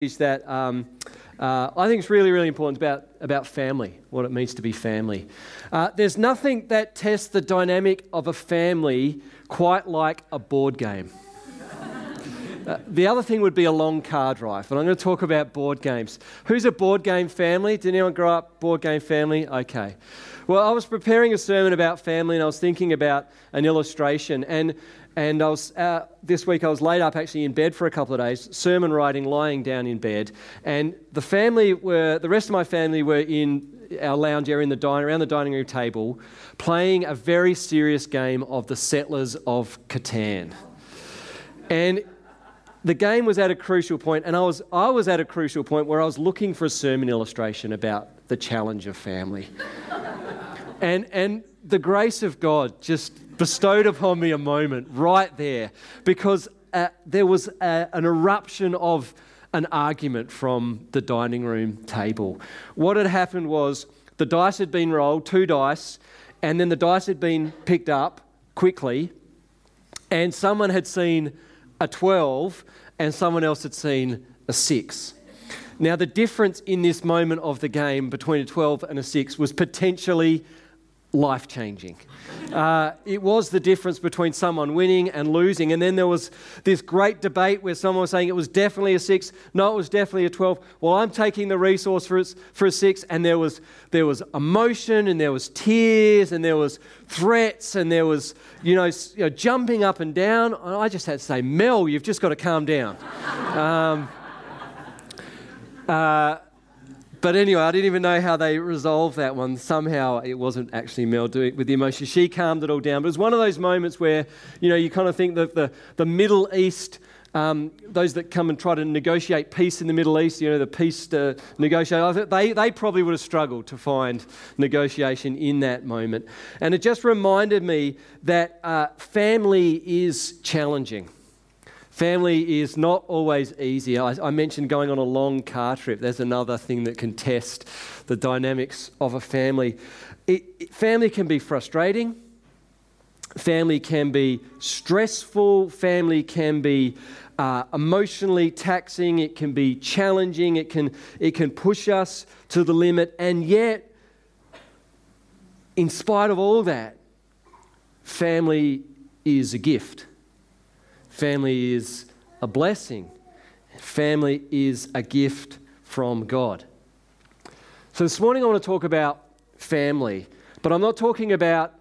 is that um, uh, I think it's really, really important about, about family, what it means to be family. Uh, there's nothing that tests the dynamic of a family quite like a board game. Uh, the other thing would be a long car drive, but I'm going to talk about board games. Who's a board game family? Did anyone grow up board game family? Okay. Well, I was preparing a sermon about family and I was thinking about an illustration. And and I was, uh, this week I was laid up actually in bed for a couple of days, sermon writing, lying down in bed. And the family were, the rest of my family were in our lounge area in the dining, around the dining room table, playing a very serious game of the Settlers of Catan. And the game was at a crucial point, and I was, I was at a crucial point where I was looking for a sermon illustration about the challenge of family. and, and the grace of God just bestowed upon me a moment right there because uh, there was a, an eruption of an argument from the dining room table. What had happened was the dice had been rolled, two dice, and then the dice had been picked up quickly, and someone had seen a 12 and someone else had seen a 6. Now, the difference in this moment of the game between a 12 and a 6 was potentially life changing. Uh, it was the difference between someone winning and losing. And then there was this great debate where someone was saying it was definitely a six. No, it was definitely a 12. Well, I'm taking the resource for, for a six. And there was, there was emotion and there was tears and there was threats and there was, you know, you know jumping up and down. And I just had to say, Mel, you've just got to calm down. Um, uh, but anyway, I didn't even know how they resolved that one. Somehow it wasn't actually Mel doing it with the emotion. She calmed it all down. But it was one of those moments where, you know, you kind of think that the, the Middle East, um, those that come and try to negotiate peace in the Middle East, you know, the peace uh, negotiator, they, they probably would have struggled to find negotiation in that moment. And it just reminded me that uh, family is challenging. Family is not always easy. I, I, mentioned going on a long car trip. There's another thing that can test the dynamics of a family. It, it, family can be frustrating. Family can be stressful. Family can be uh, emotionally taxing. It can be challenging. It can, it can push us to the limit. And yet, in spite of all that, family is a gift. Family is a blessing. Family is a gift from God. So this morning I want to talk about family, but I'm not talking about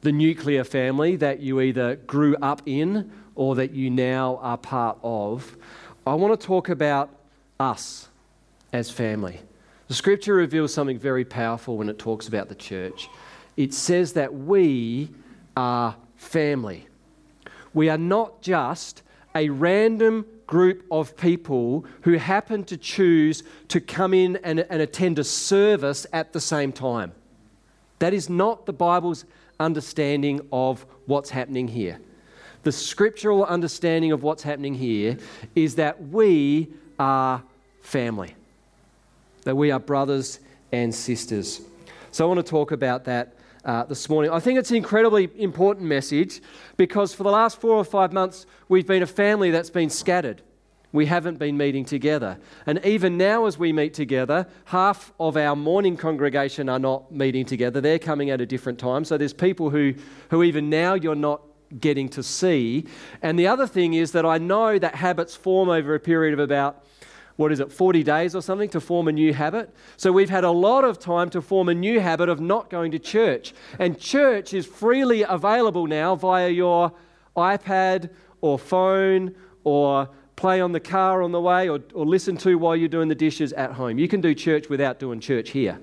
the nuclear family that you either grew up in or that you now are part of. I want to talk about us as family. The scripture reveals something very powerful when it talks about the church. It says that we are family. We are not just a random group of people who happen to choose to come in and, and, attend a service at the same time. That is not the Bible's understanding of what's happening here. The scriptural understanding of what's happening here is that we are family, that we are brothers and sisters. So I want to talk about that uh, this morning. I think it's an incredibly important message because for the last four or five months, we've been a family that's been scattered. We haven't been meeting together. And even now, as we meet together, half of our morning congregation are not meeting together. They're coming at a different time. So there's people who, who even now you're not getting to see. And the other thing is that I know that habits form over a period of about what is it, 40 days or something to form a new habit. So we've had a lot of time to form a new habit of not going to church. And church is freely available now via your iPad or phone or play on the car on the way or, or listen to while you're doing the dishes at home. You can do church without doing church here.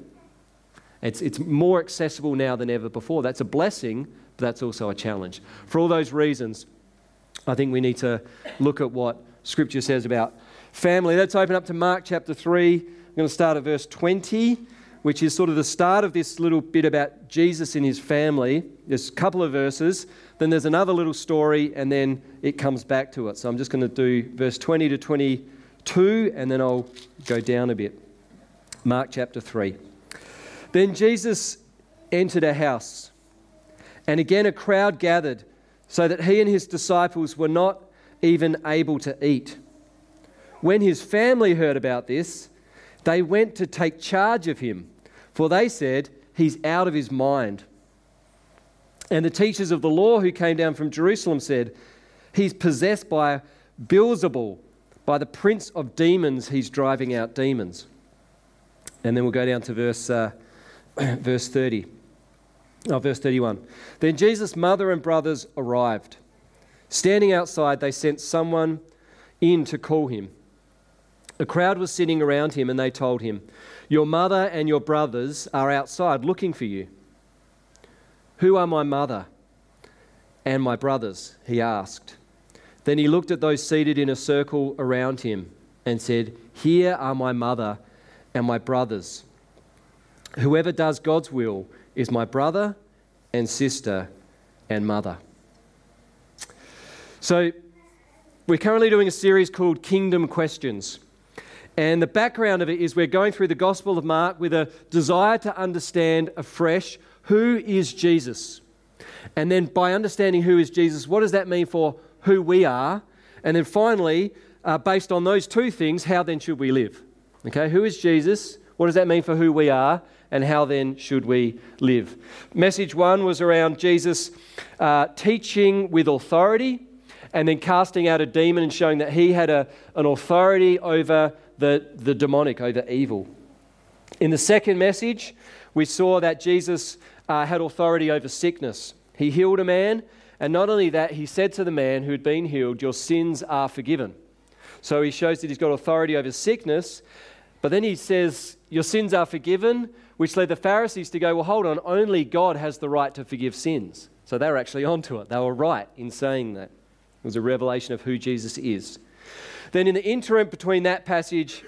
It's, it's more accessible now than ever before. That's a blessing, but that's also a challenge. For all those reasons, I think we need to look at what Scripture says about family. Let's open up to Mark chapter 3. I'm going to start at verse 20, which is sort of the start of this little bit about Jesus and his family. There's a couple of verses, then there's another little story, and then it comes back to it. So I'm just going to do verse 20 to 22, and then I'll go down a bit. Mark chapter 3. Then Jesus entered a house, and again a crowd gathered, so that he and his disciples were not even able to eat. When his family heard about this, they went to take charge of him, for they said, He's out of his mind. And the teachers of the law who came down from Jerusalem said, He's possessed by Beelzebul, by the prince of demons, he's driving out demons. And then we'll go down to verse, uh, verse 30. Oh, verse 31. Then Jesus' mother and brothers arrived. Standing outside, they sent someone in to call him. A crowd was sitting around him, and they told him, Your mother and your brothers are outside looking for you. Who are my mother and my brothers? He asked. Then he looked at those seated in a circle around him and said, Here are my mother and my brothers. Whoever does God's will is my brother and sister and mother. So, we're currently doing a series called Kingdom Questions. And the background of it is we're going through the Gospel of Mark with a desire to understand afresh who is Jesus. And then by understanding who is Jesus, what does that mean for who we are? And then finally, uh, based on those two things, how then should we live? Okay, who is Jesus? What does that mean for who we are? And how then should we live? Message one was around Jesus uh, teaching with authority and then casting out a demon and showing that he had a, an authority over the, the demonic, over evil. In the second message, we saw that Jesus uh, had authority over sickness. He healed a man, and not only that, he said to the man who had been healed, Your sins are forgiven. So he shows that he's got authority over sickness, but then he says, Your sins are forgiven, which led the Pharisees to go, Well, hold on, only God has the right to forgive sins. So they were actually onto it. They were right in saying that. It was a revelation of who Jesus is. Then, in the interim between that passage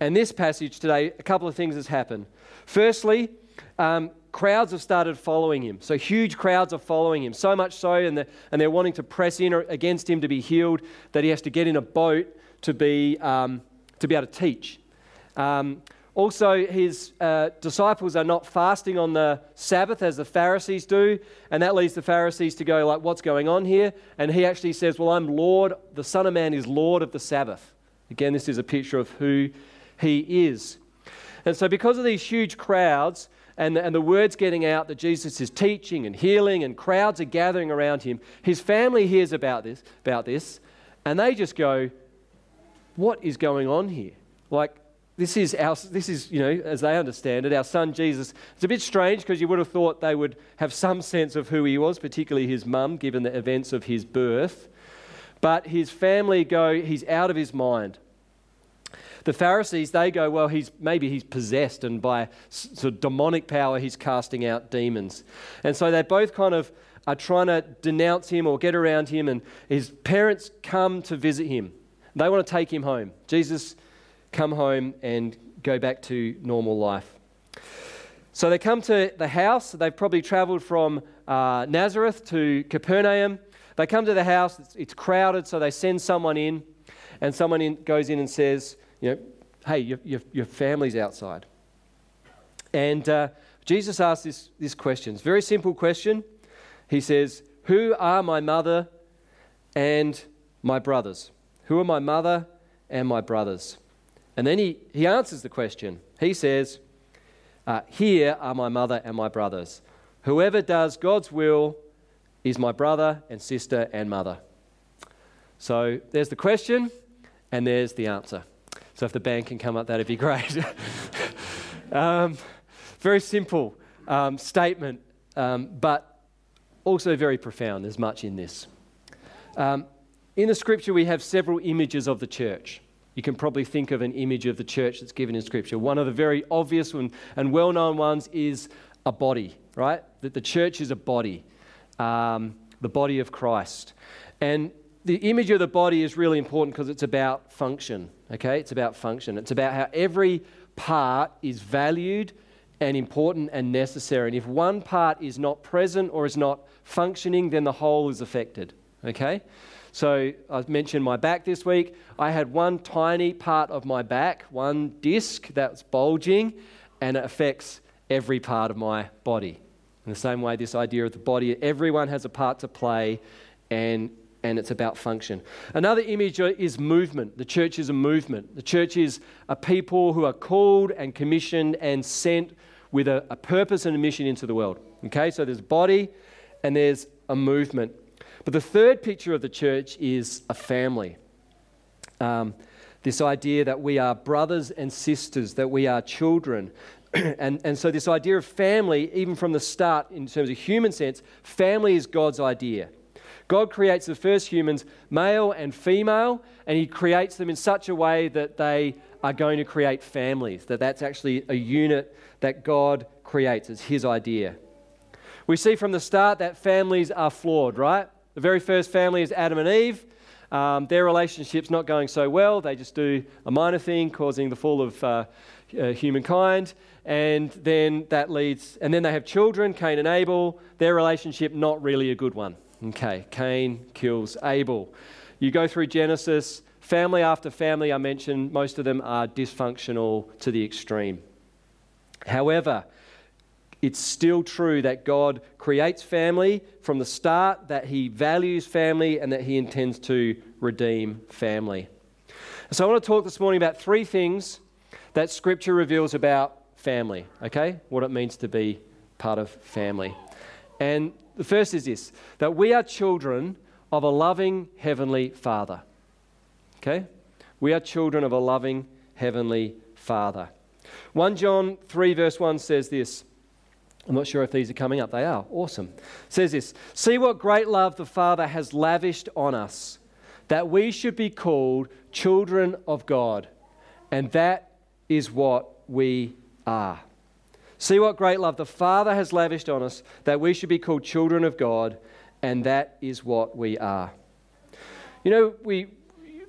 and this passage today, a couple of things has happened. Firstly, um, crowds have started following him. So huge crowds are following him. So much so, and, the, and they're wanting to press in against him to be healed, that he has to get in a boat to be, um, to be able to teach. Um, also, his uh, disciples are not fasting on the Sabbath as the Pharisees do, and that leads the Pharisees to go like, "What's going on here?" And he actually says, "Well, I'm Lord. The Son of Man is Lord of the Sabbath." Again, this is a picture of who he is. And so, because of these huge crowds, and and the word's getting out that Jesus is teaching and healing, and crowds are gathering around him. His family hears about this, about this, and they just go, What is going on here? Like, this is our, this is, you know, as they understand it, our son Jesus. It's a bit strange because you would have thought they would have some sense of who he was, particularly his mum, given the events of his birth. But his family go, he's out of his mind. The Pharisees, they go, well, he's, maybe he's possessed, and by sort of demonic power, he's casting out demons. And so they both kind of are trying to denounce him or get around him, and his parents come to visit him. They want to take him home. Jesus, come home and go back to normal life. So they come to the house. They've probably traveled from uh, Nazareth to Capernaum. They come to the house, it's, it's crowded, so they send someone in, and someone in, goes in and says, you know, hey, your, your, your family's outside. And uh, Jesus asks this, this question. It's a very simple question. He says, Who are my mother and my brothers? Who are my mother and my brothers? And then he, he answers the question. He says, uh, Here are my mother and my brothers. Whoever does God's will is my brother and sister and mother. So there's the question, and there's the answer. So if the band can come up, that'd be great. um, very simple um, statement, um, but also very profound. There's much in this. Um, in the scripture, we have several images of the church. You can probably think of an image of the church that's given in scripture. One of the very obvious and, and well known ones is a body, right? That the church is a body, um, the body of Christ. And the image of the body is really important because it's about function. Okay? It's about function. It's about how every part is valued and important and necessary. And if one part is not present or is not functioning, then the whole is affected. Okay? So I mentioned my back this week. I had one tiny part of my back, one disc that's bulging, and it affects every part of my body. In the same way, this idea of the body, everyone has a part to play, and and it's about function. Another image is movement. The church is a movement. The church is a people who are called and commissioned and sent with a, a purpose and a mission into the world. Okay, so there's body and there's a movement. But the third picture of the church is a family. Um, this idea that we are brothers and sisters, that we are children. and, and so, this idea of family, even from the start, in terms of human sense, family is God's idea. God creates the first humans, male and female, and He creates them in such a way that they are going to create families, that that's actually a unit that God creates. It's His idea. We see from the start that families are flawed, right? The very first family is Adam and Eve. Um, their relationship's not going so well. They just do a minor thing, causing the fall of uh, uh, humankind. And then that leads, and then they have children, Cain and Abel. Their relationship, not really a good one. Okay, Cain kills Abel. You go through Genesis, family after family, I mentioned, most of them are dysfunctional to the extreme. However, it's still true that God creates family from the start, that He values family, and that He intends to redeem family. So, I want to talk this morning about three things that Scripture reveals about family, okay? What it means to be part of family. And the first is this that we are children of a loving Heavenly Father. Okay? We are children of a loving Heavenly Father. 1 John 3, verse 1 says this. I'm not sure if these are coming up. They are. Awesome. It says this See what great love the Father has lavished on us, that we should be called children of God. And that is what we are. See what great love the Father has lavished on us that we should be called children of God, and that is what we are. You know, we,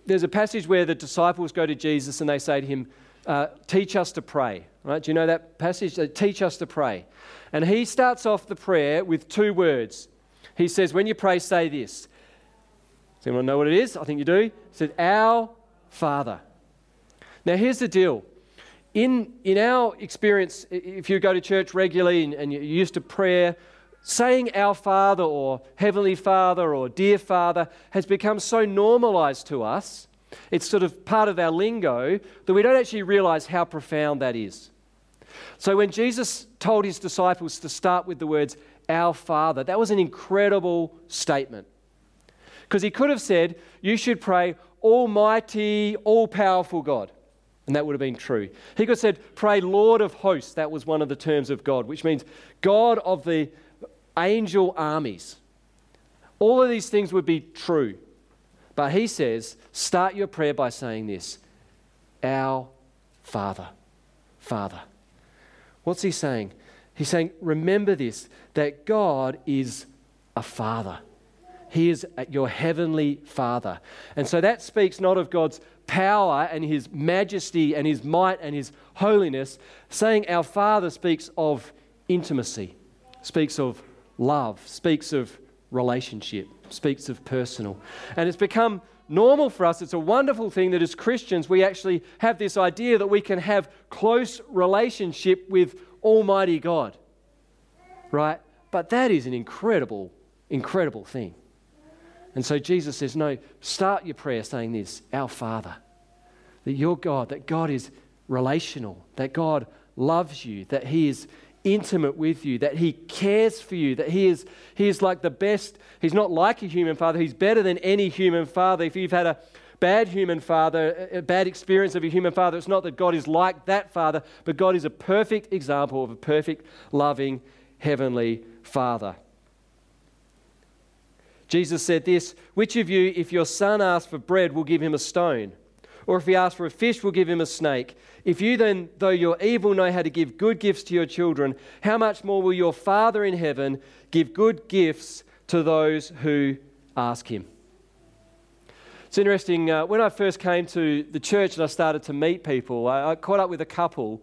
there's a passage where the disciples go to Jesus and they say to him, uh, Teach us to pray. Right? Do you know that passage? They teach us to pray. And he starts off the prayer with two words. He says, When you pray, say this. Does anyone know what it is? I think you do. He said, Our Father. Now, here's the deal in, in our experience, if you go to church regularly and, and you're used to prayer, saying our Father or Heavenly Father or Dear Father has become so normalized to us, it's sort of part of our lingo, that we don't actually realize how profound that is. So when Jesus told his disciples to start with the words, Our Father, that was an incredible statement. Because he could have said, You should pray, Almighty, all powerful God. And that would have been true. He could have said, Pray, Lord of hosts. That was one of the terms of God, which means God of the angel armies. All of these things would be true. But he says, Start your prayer by saying this Our Father. Father. What's he saying? He's saying, Remember this, that God is a Father. He is your heavenly Father. And so that speaks not of God's power and his majesty and his might and his holiness, saying our Father speaks of intimacy, speaks of love, speaks of relationship, speaks of personal. And it's become normal for us. It's a wonderful thing that as Christians we actually have this idea that we can have close relationship with Almighty God. Right? But that is an incredible, incredible thing. And so Jesus says, No, start your prayer saying this Our Father, that you're God, that God is relational, that God loves you, that He is intimate with you, that He cares for you, that He is, he is like the best. He's not like a human father, He's better than any human father. If you've had a bad human father, a bad experience of a human father, it's not that God is like that father, but God is a perfect example of a perfect, loving, heavenly father. Jesus said this Which of you, if your son asks for bread, will give him a stone? Or if he asks for a fish, we'll give him a snake? If you then, though you're evil, know how to give good gifts to your children, how much more will your Father in heaven give good gifts to those who ask him? It's interesting. Uh, when I first came to the church and I started to meet people, I, I caught up with a couple,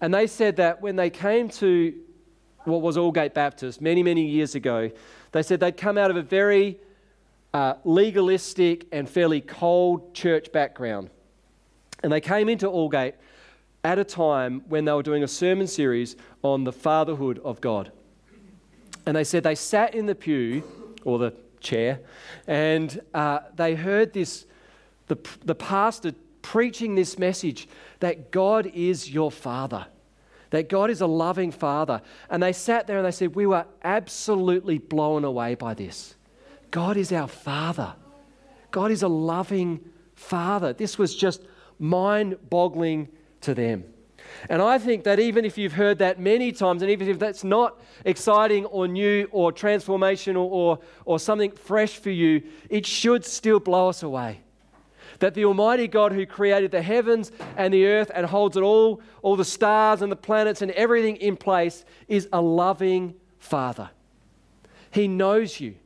and they said that when they came to what was Aldgate Baptist many, many years ago, they said they'd come out of a very uh, legalistic and fairly cold church background. And they came into Aldgate at a time when they were doing a sermon series on the fatherhood of God. And they said they sat in the pew, or the chair, and uh, they heard this the, the pastor preaching this message that God is your father, that God is a loving father. And they sat there and they said, We were absolutely blown away by this. God is our father, God is a loving father. This was just mind boggling to them. And I think that even if you've heard that many times, and even if that's not exciting or new or transformational or, or something fresh for you, it should still blow us away that the Almighty God who created the heavens and the earth and holds it all, all the stars and the planets and everything in place, is a loving Father. He knows you,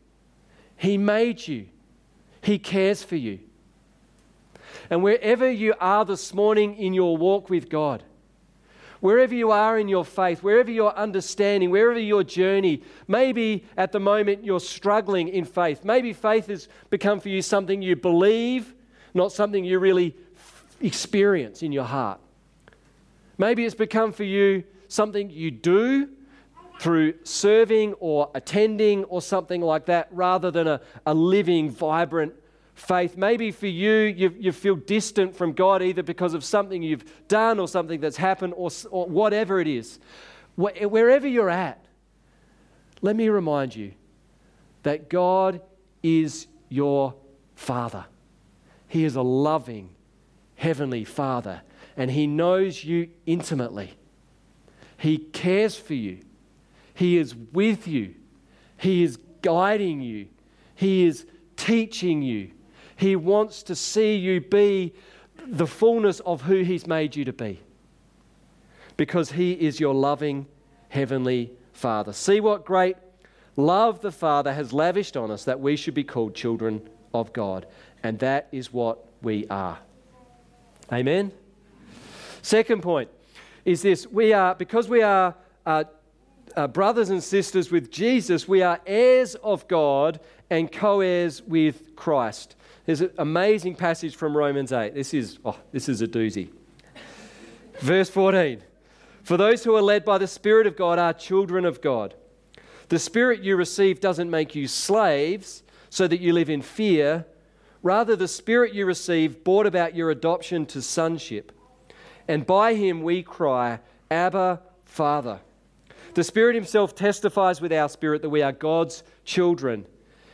He made you, He cares for you. And wherever you are this morning in your walk with God, wherever you are in your faith, wherever you're understanding, wherever your journey, maybe at the moment you're struggling in faith. Maybe faith has become for you something you believe not something you really experience in your heart. Maybe it's become for you something you do through serving or attending or something like that rather than a, a living, vibrant faith. Maybe for you, you, you feel distant from God either because of something you've done or something that's happened or, or whatever it is. Wherever you're at, let me remind you that God is your Father. He is a loving Heavenly Father, and He knows you intimately. He cares for you, He is with you, He is guiding you, He is teaching you. He wants to see you be the fullness of who He's made you to be because He is your loving Heavenly Father. See what great love the Father has lavished on us that we should be called children of God. And that is what we are. Amen? Second point is this we are, because we are uh, uh, brothers and sisters with Jesus, we are heirs of God and co heirs with Christ. There's an amazing passage from Romans 8. This is, oh, this is a doozy. Verse 14 For those who are led by the Spirit of God are children of God. The Spirit you receive doesn't make you slaves so that you live in fear Rather, the Spirit you receive brought about your adoption to sonship. And by him we cry, Abba, Father. The Spirit Himself testifies with our spirit that we are God's children.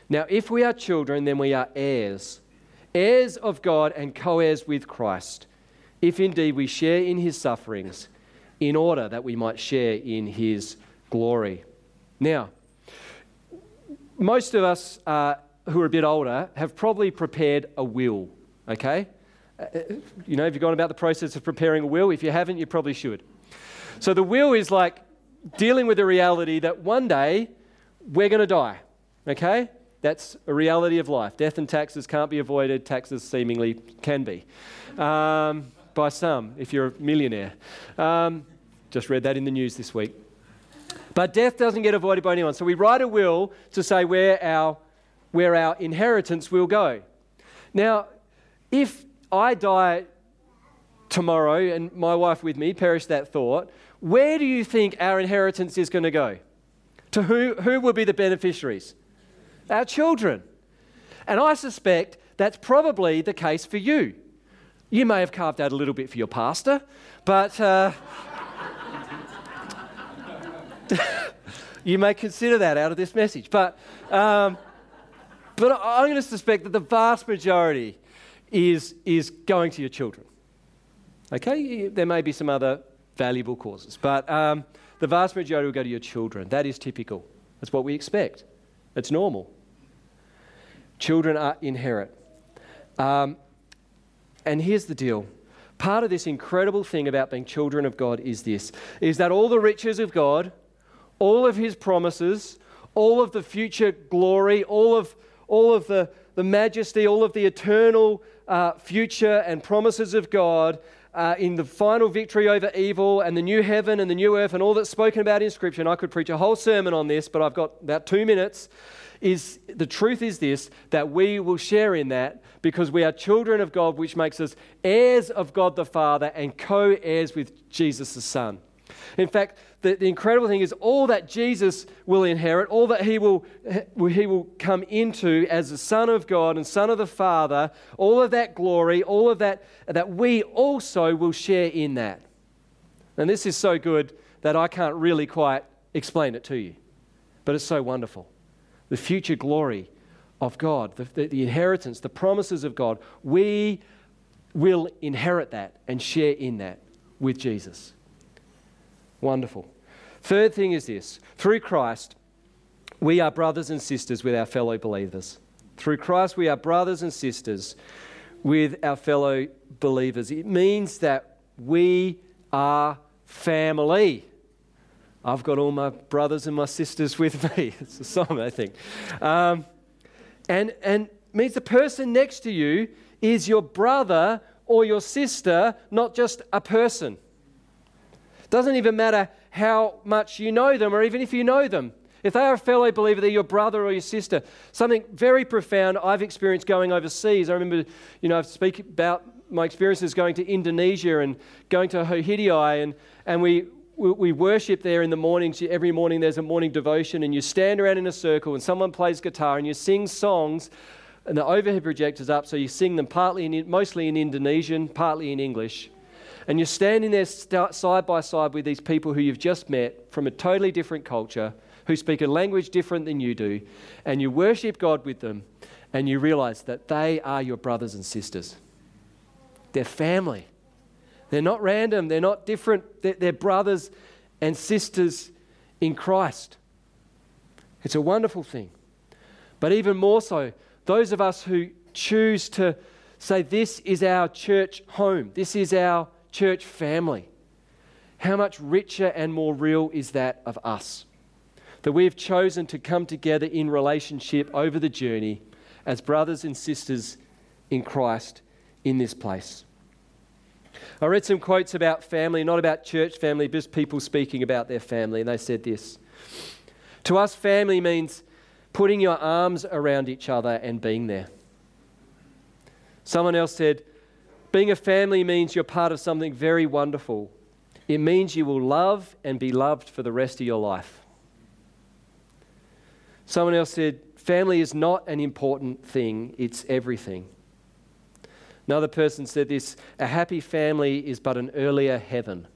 Now, if we are children, then we are heirs, heirs of God and co heirs with Christ, if indeed we share in His sufferings, in order that we might share in His glory. Now, most of us uh, who are a bit older have probably prepared a will, okay? Uh, you know, have you gone about the process of preparing a will? If you haven't, you probably should. So the will is like dealing with the reality that one day we're going to die, okay? That's a reality of life. Death and taxes can't be avoided, taxes seemingly can be. Um, by some, if you're a millionaire. Um, just read that in the news this week. But death doesn't get avoided by anyone. So we write a will to say where our where our inheritance will go. Now, if I die tomorrow and my wife with me, perish that thought, where do you think our inheritance is going to go? To who, who will be the beneficiaries? Our children. And I suspect that's probably the case for you. You may have carved out a little bit for your pastor, but uh, you may consider that out of this message. But um, but I'm going to suspect that the vast majority is, is going to your children. Okay? There may be some other valuable causes, but um, the vast majority will go to your children. That is typical. That's what we expect. It's normal. Children are inherit. Um, and here's the deal. Part of this incredible thing about being children of God is this is that all the riches of God, all of his promises, all of the future glory, all of all of the, the majesty, all of the eternal uh, future and promises of God uh, in the final victory over evil and the new heaven and the new earth and all that's spoken about in Scripture. And I could preach a whole sermon on this, but I've got about two minutes. Is the truth is this that we will share in that because we are children of God, which makes us heirs of God the Father and co heirs with Jesus the Son. In fact, the, the, incredible thing is all that Jesus will inherit, all that he will, he will come into as the Son of God and Son of the Father, all of that glory, all of that, that we also will share in that. And this is so good that I can't really quite explain it to you, but it's so wonderful. The future glory of God, the, the, the inheritance, the promises of God, we will inherit that and share in that with Jesus. Wonderful. Third thing is this through Christ, we are brothers and sisters with our fellow believers. Through Christ, we are brothers and sisters with our fellow believers. It means that we are family. I've got all my brothers and my sisters with me. It's a song, I think. Um, and, and means the person next to you is your brother or your sister, not just a person. Doesn't even matter how much you know them or even if you know them. If they are a fellow believer, they're your brother or your sister. Something very profound I've experienced going overseas. I remember, you know, I've speak about my experiences going to Indonesia and going to Hohidai, and, and we, we, we worship there in the mornings. Every morning there's a morning devotion, and you stand around in a circle, and someone plays guitar, and you sing songs, and the overhead projector's up, so you sing them partly in, mostly in Indonesian, partly in English. And you're standing there side by side with these people who you've just met from a totally different culture, who speak a language different than you do, and you worship God with them, and you realize that they are your brothers and sisters. They're family. They're not random, they're not different, they're, they're brothers and sisters in Christ. It's a wonderful thing. But even more so, those of us who choose to say, This is our church home, this is our church family. How much richer and more real is that of us? That we have chosen to come together in relationship over the journey as brothers and sisters in Christ in this place. I read some quotes about family, not about church family, just people speaking about their family, and they said this To us, family means putting your arms around each other and being there. Someone else said, being a family means you're part of something very wonderful. It means you will love and be loved for the rest of your life. Someone else said, Family is not an important thing, it's everything. Another person said this a happy family is but an earlier heaven.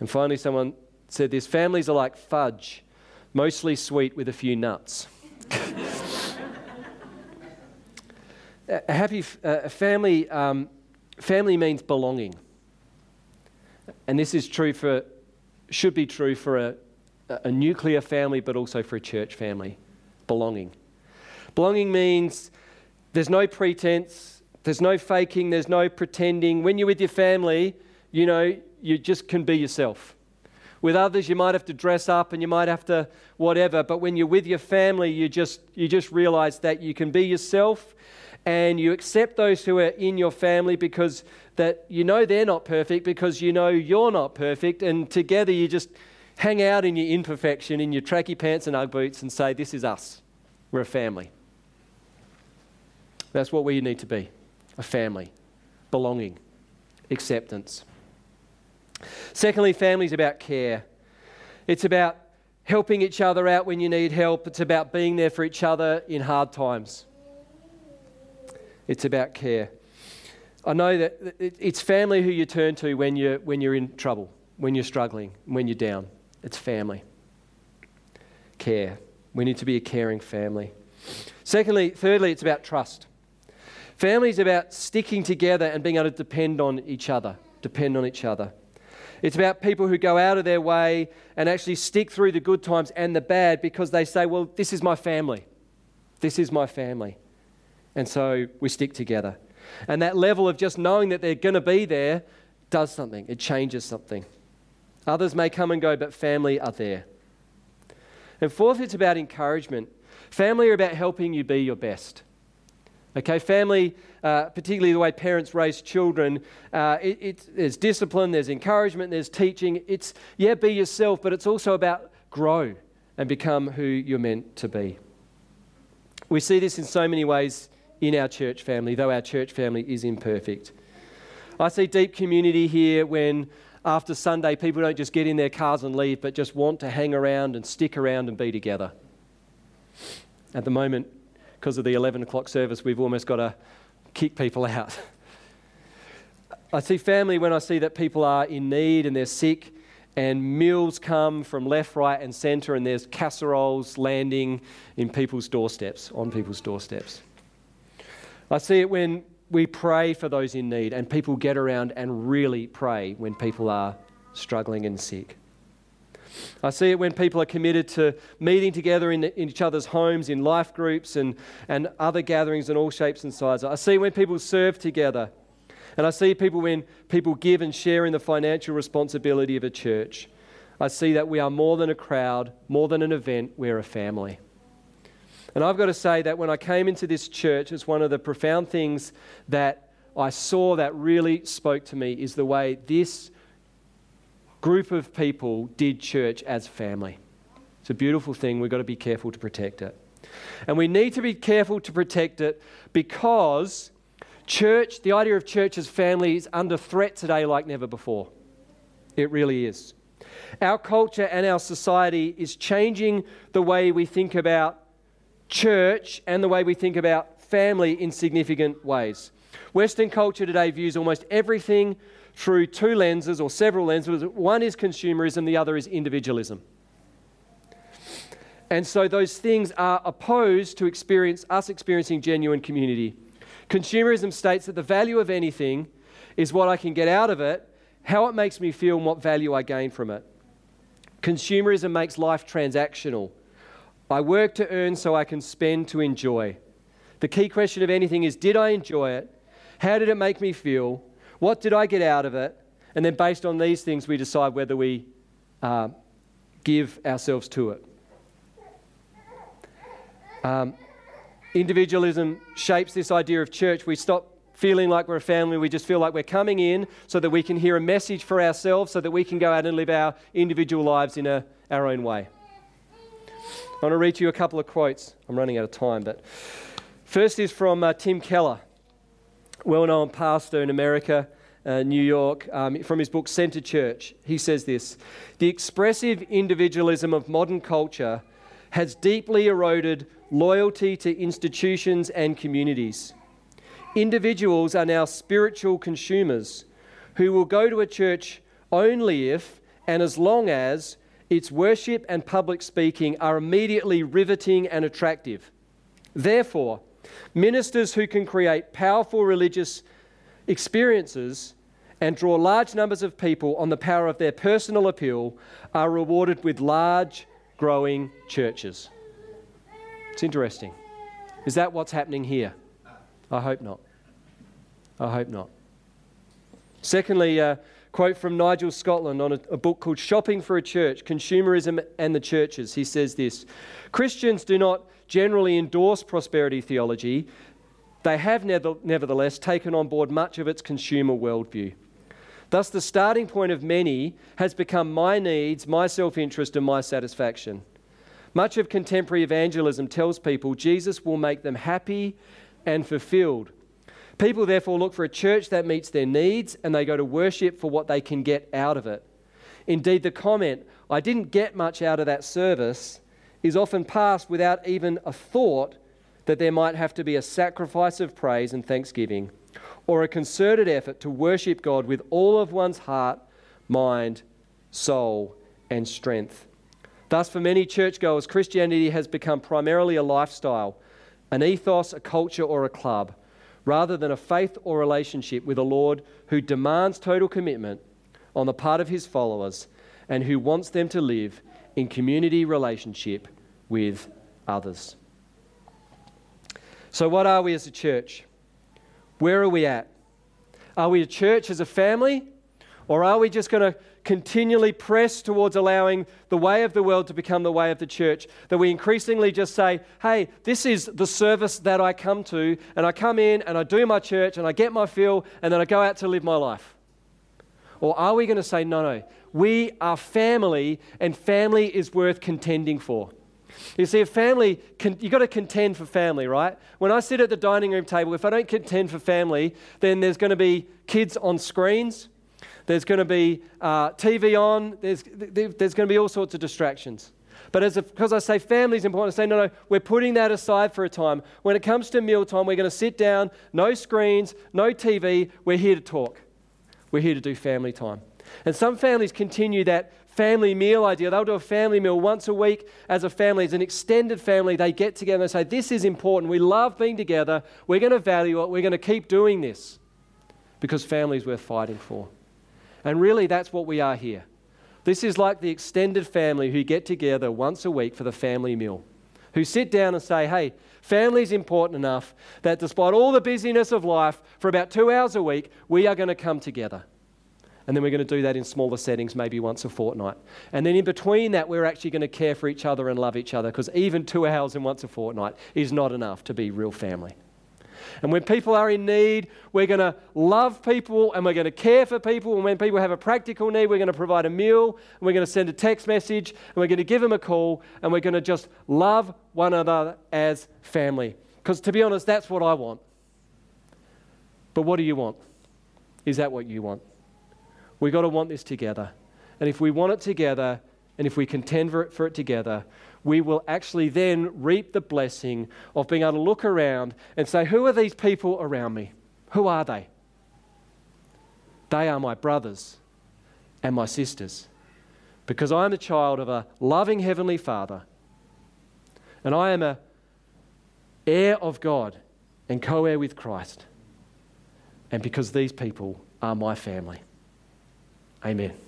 And finally, someone said this families are like fudge, mostly sweet with a few nuts. a happy a family, um, family means belonging. And this is true for, should be true for a, a nuclear family, but also for a church family. Belonging. Belonging means there's no pretense, there's no faking, there's no pretending. When you're with your family, you know, you just can be yourself. With others, you might have to dress up and you might have to whatever, but when you're with your family, you just, you just realize that you can be yourself and you accept those who are in your family because that you know they're not perfect because you know you're not perfect and together you just hang out in your imperfection in your tracky pants and ug boots and say this is us. We're a family. That's what we need to be a family belonging acceptance. Secondly family is about care. It's about helping each other out when you need help. It's about being there for each other in hard times it's about care. I know that it's family who you turn to when you're, when you're in trouble, when you're struggling, when you're down. It's family. Care. We need to be a caring family. Secondly, thirdly, it's about trust. Family is about sticking together and being able to depend on each other. Depend on each other. It's about people who go out of their way and actually stick through the good times and the bad because they say, Well, this is my family. This is my family. And so we stick together. And that level of just knowing that they're going to be there does something, it changes something. Others may come and go, but family are there. And fourth, it's about encouragement. Family are about helping you be your best. Okay, family, uh, particularly the way parents raise children, uh, it, it, there's discipline, there's encouragement, there's teaching. It's, yeah, be yourself, but it's also about grow and become who you're meant to be. We see this in so many ways in our church family, though our church family is imperfect. I see deep community here when after Sunday, people don't just get in their cars and leave, but just want to hang around and stick around and be together. At the moment, because of the 11 o'clock service, we've almost got to kick people out. I see family when I see that people are in need and they're sick, and meals come from left, right, and centre, and there's casseroles landing in people's doorsteps, on people's doorsteps. I see it when we pray for those in need, and people get around and really pray when people are struggling and sick. I see it when people are committed to meeting together in, in, each other's homes, in life groups, and, and other gatherings in all shapes and sizes. I see when people serve together. And I see people when people give and share in the financial responsibility of a church. I see that we are more than a crowd, more than an event, we're a family. And I've got to say that when I came into this church, it's one of the profound things that I saw that really spoke to me is the way this group of people did church as family. It's a beautiful thing. We've got to be careful to protect it. And we need to be careful to protect it because church, the idea of church as family, is under threat today like never before. It really is. Our culture and our society is changing the way we think about church and the way we think about family in significant ways. Western culture today views almost everything through two lenses or several lenses. One is consumerism, the other is individualism. And so those things are opposed to experience us experiencing genuine community. Consumerism states that the value of anything is what I can get out of it, how it makes me feel, and what value I gain from it. Consumerism makes life transactional. I work to earn so I can spend to enjoy. The key question of anything is Did I enjoy it? How did it make me feel? What did I get out of it? And then, based on these things, we decide whether we uh, give ourselves to it. Um, individualism shapes this idea of church. We stop feeling like we're a family. We just feel like we're coming in so that we can hear a message for ourselves, so that we can go out and live our individual lives in a, our own way. I want to read to you a couple of quotes. I'm running out of time, but first is from uh, Tim Keller, well known pastor in America, uh, New York, um, from his book Center Church. He says this The expressive individualism of modern culture has deeply eroded loyalty to institutions and communities. Individuals are now spiritual consumers who will go to a church only if and as long as its worship and public speaking are immediately riveting and attractive. Therefore, ministers who can create powerful religious experiences and draw large numbers of people on the power of their personal appeal are rewarded with large, growing churches. It's interesting. Is that what's happening here? I hope not. I hope not. Secondly, uh, Quote from Nigel Scotland on a, a, book called Shopping for a Church Consumerism and the Churches. He says this Christians do not generally endorse prosperity theology, they have nevertheless taken on board much of its consumer worldview. Thus, the starting point of many has become my needs, my self interest, and my satisfaction. Much of contemporary evangelism tells people Jesus will make them happy and fulfilled People therefore look for a church that meets their needs and they go to worship for what they can get out of it. Indeed, the comment, I didn't get much out of that service, is often passed without even a thought that there might have to be a sacrifice of praise and thanksgiving or a concerted effort to worship God with all of one's heart, mind, soul, and strength. Thus, for many churchgoers, Christianity has become primarily a lifestyle, an ethos, a culture, or a club rather than a faith or relationship with a Lord who demands total commitment on the part of his followers and who wants them to live in community relationship with others. So, what are we as a church? Where are we at? Are we a church as a family? Or are we just going to continually press towards allowing the way of the world to become the way of the church. That we increasingly just say, hey, this is the service that I come to, and I come in and I do my church and I get my fill, and then I go out to live my life? Or are we going to say, no, no, we are family, and family is worth contending for? You see, a family, you've got to contend for family, right? When I sit at the dining room table, if I don't contend for family, then there's going to be kids on screens there's going to be uh, TV on, there's, there's going to be all sorts of distractions. But as because I say family is important, I say, no, no, we're putting that aside for a time. When it comes to mealtime, we're going to sit down, no screens, no TV, we're here to talk. We're here to do family time. And some families continue that family meal idea. They'll do a family meal once a week as a family, as an extended family. They get together and say, This is important. We love being together. We're going to value it. We're going to keep doing this because family is worth fighting for. And really, that's what we are here. This is like the extended family who get together once a week for the family meal, who sit down and say, Hey, family is important enough that despite all the busyness of life, for about two hours a week, we are going to come together. And then we're going to do that in smaller settings, maybe once a fortnight. And then in between that, we're actually going to care for each other and love each other because even two hours and once a fortnight is not enough to be real family. And when people are in need, we're going to love people and we're going to care for people. And when people have a practical need, we're going to provide a meal and we're going to send a text message and we're going to give them a call and we're going to just love one another as family. Because to be honest, that's what I want. But what do you want? Is that what you want? We've got to want this together. And if we want it together, and if we contend for it, for it together, we will actually then reap the blessing of being able to look around and say, Who are these people around me? Who are they? They are my brothers and my sisters. Because I am a child of a loving Heavenly Father. And I am a heir of God and co heir with Christ. And because these people are my family. Amen.